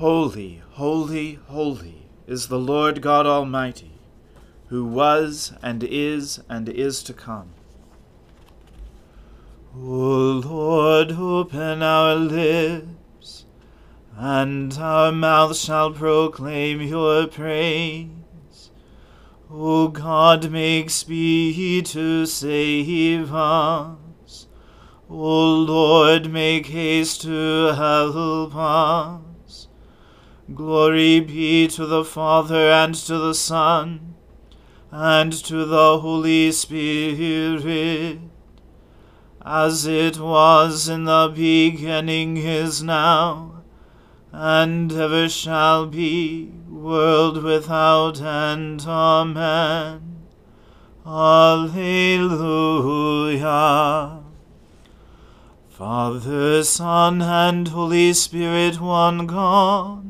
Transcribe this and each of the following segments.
Holy, holy, holy is the Lord God Almighty, who was and is and is to come. O Lord, open our lips, and our mouth shall proclaim your praise. O God, make speed to save us. O Lord, make haste to help us. Glory be to the Father and to the Son and to the Holy Spirit as it was in the beginning is now, and ever shall be, world without end. Amen. Alleluia. Father, Son, and Holy Spirit, one God,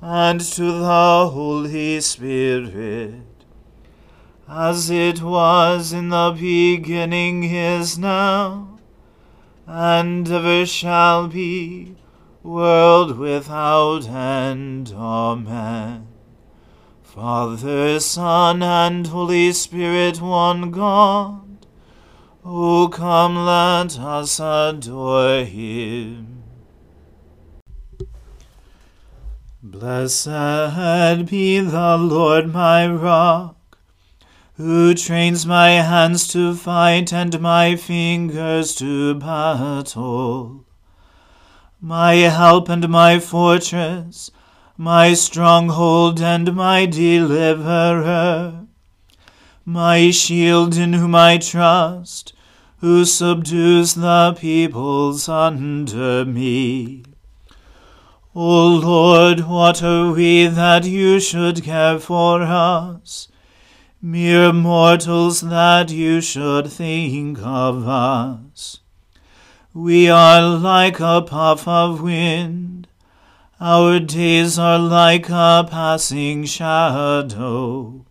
and to the Holy Spirit, as it was in the beginning is now, and ever shall be, world without end. Amen. Father, Son, and Holy Spirit, one God, O come, let us adore him. Blessed be the Lord my rock, who trains my hands to fight and my fingers to battle. My help and my fortress, my stronghold and my deliverer, my shield in whom I trust, who subdues the peoples under me. O Lord, what are we that you should care for us? Mere mortals that you should think of us. We are like a puff of wind, our days are like a passing shadow.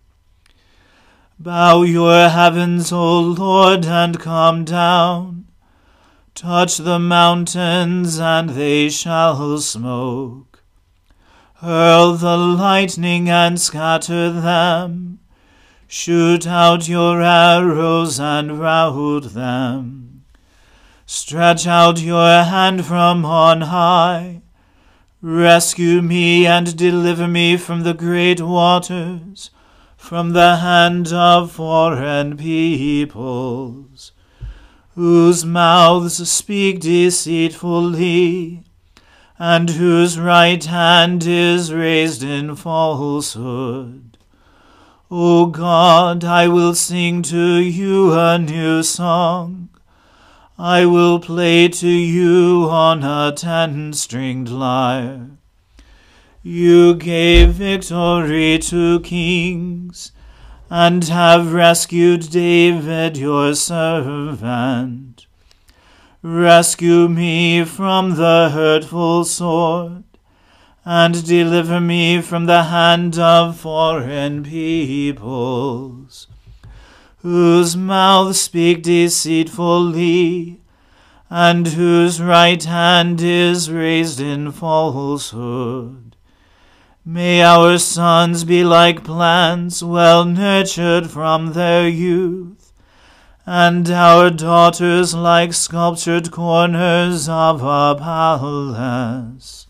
Bow your heavens, O Lord, and come down. Touch the mountains, and they shall smoke. Hurl the lightning and scatter them. Shoot out your arrows and rout them. Stretch out your hand from on high. Rescue me and deliver me from the great waters, from the hand of foreign peoples whose mouths speak deceitfully, and whose right hand is raised in falsehood. O God, I will sing to you a new song. I will play to you on a ten-stringed lyre. You gave victory to kings and have rescued David your servant. Rescue me from the hurtful sword, and deliver me from the hand of foreign peoples, whose mouths speak deceitfully, and whose right hand is raised in falsehood. May our sons be like plants well nurtured from their youth, and our daughters like sculptured corners of a palace.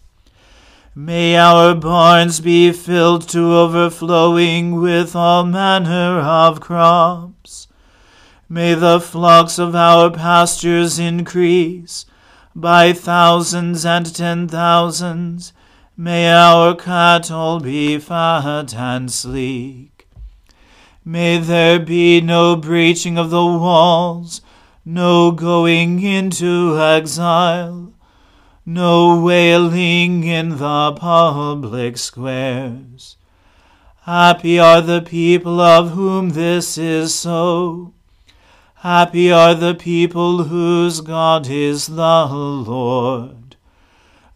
May our barns be filled to overflowing with all manner of crops. May the flocks of our pastures increase by thousands and ten thousands. May our cattle be fat and sleek. May there be no breaching of the walls, no going into exile no wailing in the public squares. Happy are the people of whom this is so. Happy are the people whose God is the Lord.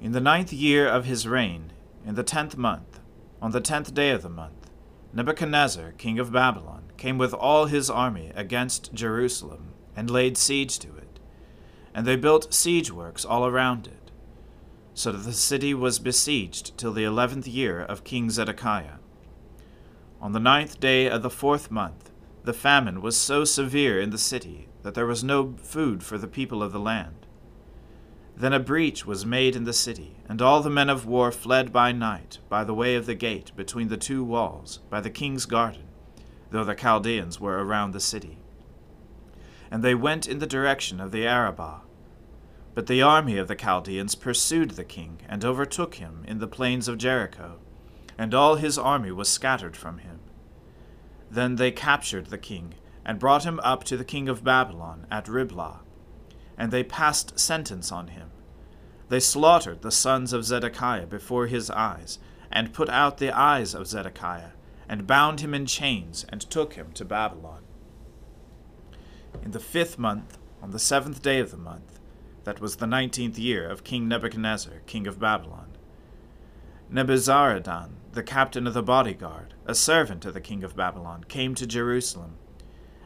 In the ninth year of his reign, in the tenth month, on the tenth day of the month, Nebuchadnezzar, king of Babylon, came with all his army against Jerusalem and laid siege to it. And they built siege works all around it so that the city was besieged till the eleventh year of King Zedekiah. On the ninth day of the fourth month, the famine was so severe in the city that there was no food for the people of the land. Then a breach was made in the city, and all the men of war fled by night by the way of the gate between the two walls, by the king's garden, though the Chaldeans were around the city. And they went in the direction of the Arabah but the army of the Chaldeans pursued the king, and overtook him in the plains of Jericho, and all his army was scattered from him. Then they captured the king, and brought him up to the king of Babylon at Riblah, and they passed sentence on him. They slaughtered the sons of Zedekiah before his eyes, and put out the eyes of Zedekiah, and bound him in chains, and took him to Babylon. In the fifth month, on the seventh day of the month, that was the nineteenth year of King Nebuchadnezzar, king of Babylon. Nebuzaradan, the captain of the bodyguard, a servant of the king of Babylon, came to Jerusalem,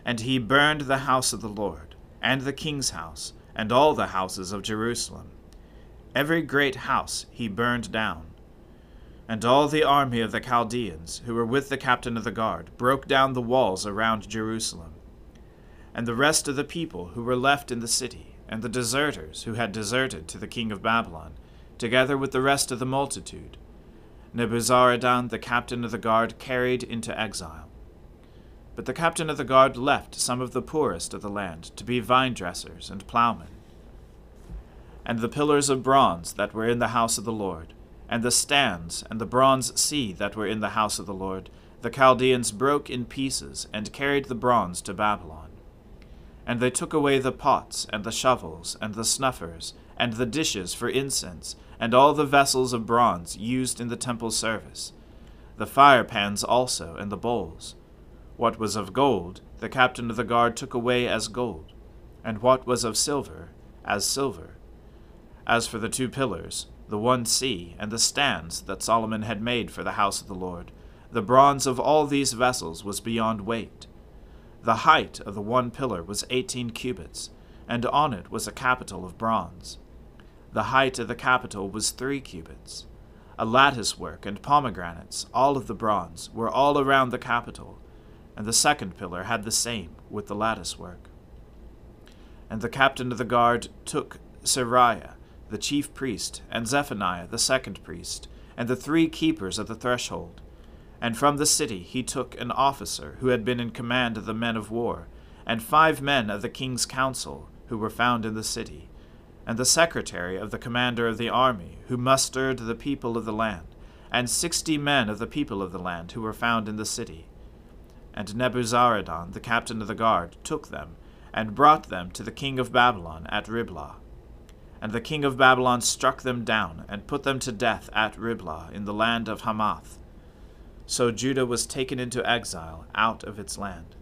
and he burned the house of the Lord, and the king's house, and all the houses of Jerusalem. Every great house he burned down. And all the army of the Chaldeans, who were with the captain of the guard, broke down the walls around Jerusalem. And the rest of the people who were left in the city, and the deserters who had deserted to the king of Babylon, together with the rest of the multitude, Nebuzaradan, the captain of the guard, carried into exile. But the captain of the guard left some of the poorest of the land to be vine dressers and plowmen. And the pillars of bronze that were in the house of the Lord, and the stands and the bronze sea that were in the house of the Lord, the Chaldeans broke in pieces and carried the bronze to Babylon. And they took away the pots, and the shovels, and the snuffers, and the dishes for incense, and all the vessels of bronze used in the temple service, the fire pans also, and the bowls. What was of gold, the captain of the guard took away as gold, and what was of silver, as silver. As for the two pillars, the one sea, and the stands that Solomon had made for the house of the Lord, the bronze of all these vessels was beyond weight the height of the one pillar was eighteen cubits, and on it was a capital of bronze. The height of the capital was three cubits. A lattice work and pomegranates, all of the bronze, were all around the capital, and the second pillar had the same with the lattice work. And the captain of the guard took Seraiah, the chief priest, and Zephaniah, the second priest, and the three keepers of the threshold, and from the city he took an officer who had been in command of the men of war, and five men of the king's council who were found in the city, and the secretary of the commander of the army, who mustered the people of the land, and sixty men of the people of the land who were found in the city. And Nebuzaradan, the captain of the guard, took them, and brought them to the king of Babylon at Riblah. And the king of Babylon struck them down, and put them to death at Riblah, in the land of Hamath. So Judah was taken into exile out of its land.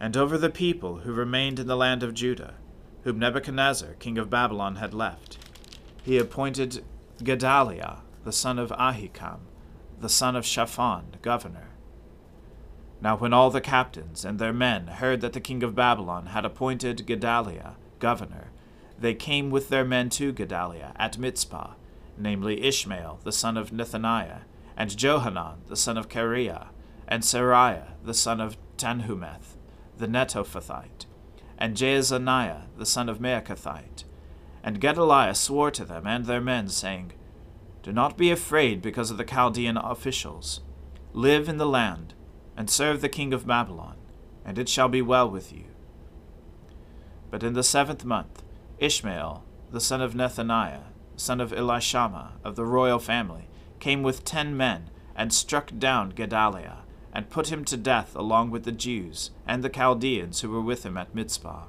And over the people who remained in the land of Judah, whom Nebuchadnezzar, king of Babylon, had left, he appointed Gedaliah, the son of Ahikam, the son of Shaphan, governor. Now when all the captains and their men heard that the king of Babylon had appointed Gedaliah governor, they came with their men to Gedaliah at Mizpah, namely Ishmael the son of Nethaniah, and Johanan the son of Kareah, and Seraiah the son of Tanhumeth, the Netophathite, and Jaazaniah the son of Maacathite. And Gedaliah swore to them and their men, saying, Do not be afraid because of the Chaldean officials. Live in the land, and serve the king of Babylon, and it shall be well with you. But in the seventh month, Ishmael, the son of Nethaniah, son of Elishama, of the royal family, came with ten men, and struck down Gedaliah, and put him to death along with the Jews and the Chaldeans who were with him at Mizpah.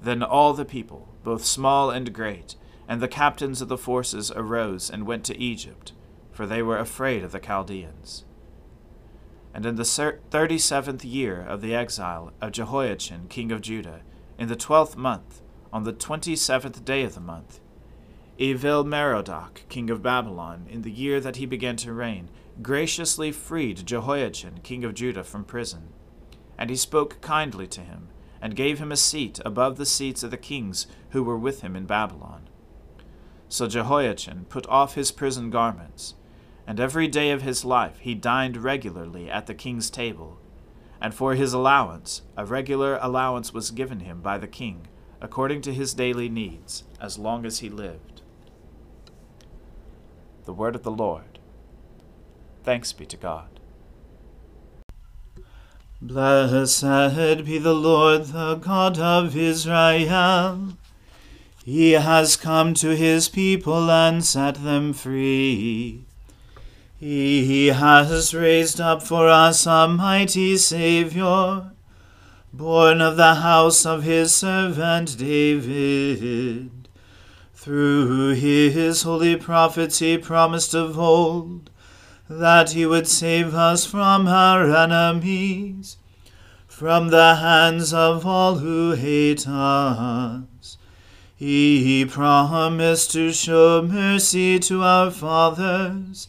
Then all the people, both small and great, and the captains of the forces arose and went to Egypt, for they were afraid of the Chaldeans. And in the thirty seventh year of the exile of Jehoiachin king of Judah, in the twelfth month, on the twenty seventh day of the month, Evil Merodach king of Babylon, in the year that he began to reign, graciously freed Jehoiachin king of Judah from prison. And he spoke kindly to him, and gave him a seat above the seats of the kings who were with him in Babylon. So Jehoiachin put off his prison garments, and every day of his life he dined regularly at the king's table. And for his allowance, a regular allowance was given him by the king, according to his daily needs, as long as he lived. The word of the Lord. Thanks be to God. Blessed be the Lord, the God of Israel. He has come to his people and set them free. He has raised up for us a mighty Saviour, born of the house of his servant David. Through his holy prophets he promised of old that he would save us from our enemies, from the hands of all who hate us. He promised to show mercy to our fathers,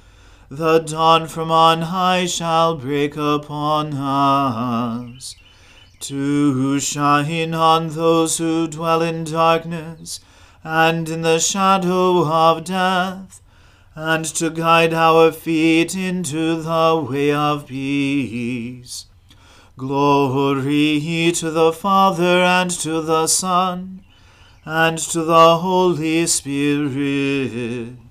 the dawn from on high shall break upon us, to shine on those who dwell in darkness and in the shadow of death and to guide our feet into the way of peace. Glory to the Father and to the Son and to the Holy Spirit,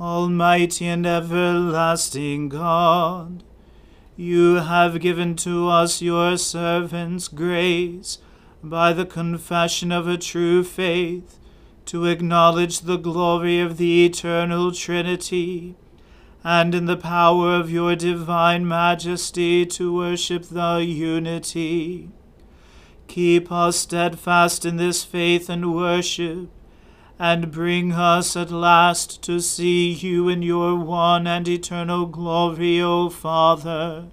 Almighty and everlasting God, you have given to us, your servants, grace by the confession of a true faith to acknowledge the glory of the eternal Trinity, and in the power of your divine majesty to worship the unity. Keep us steadfast in this faith and worship and bring us at last to see you in your one and eternal glory, O Father,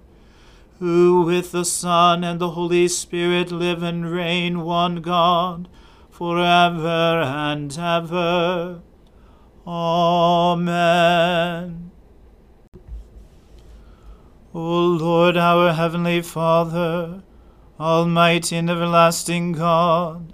who with the Son and the Holy Spirit live and reign one God, for ever and ever. Amen. O Lord, our heavenly Father, almighty and everlasting God,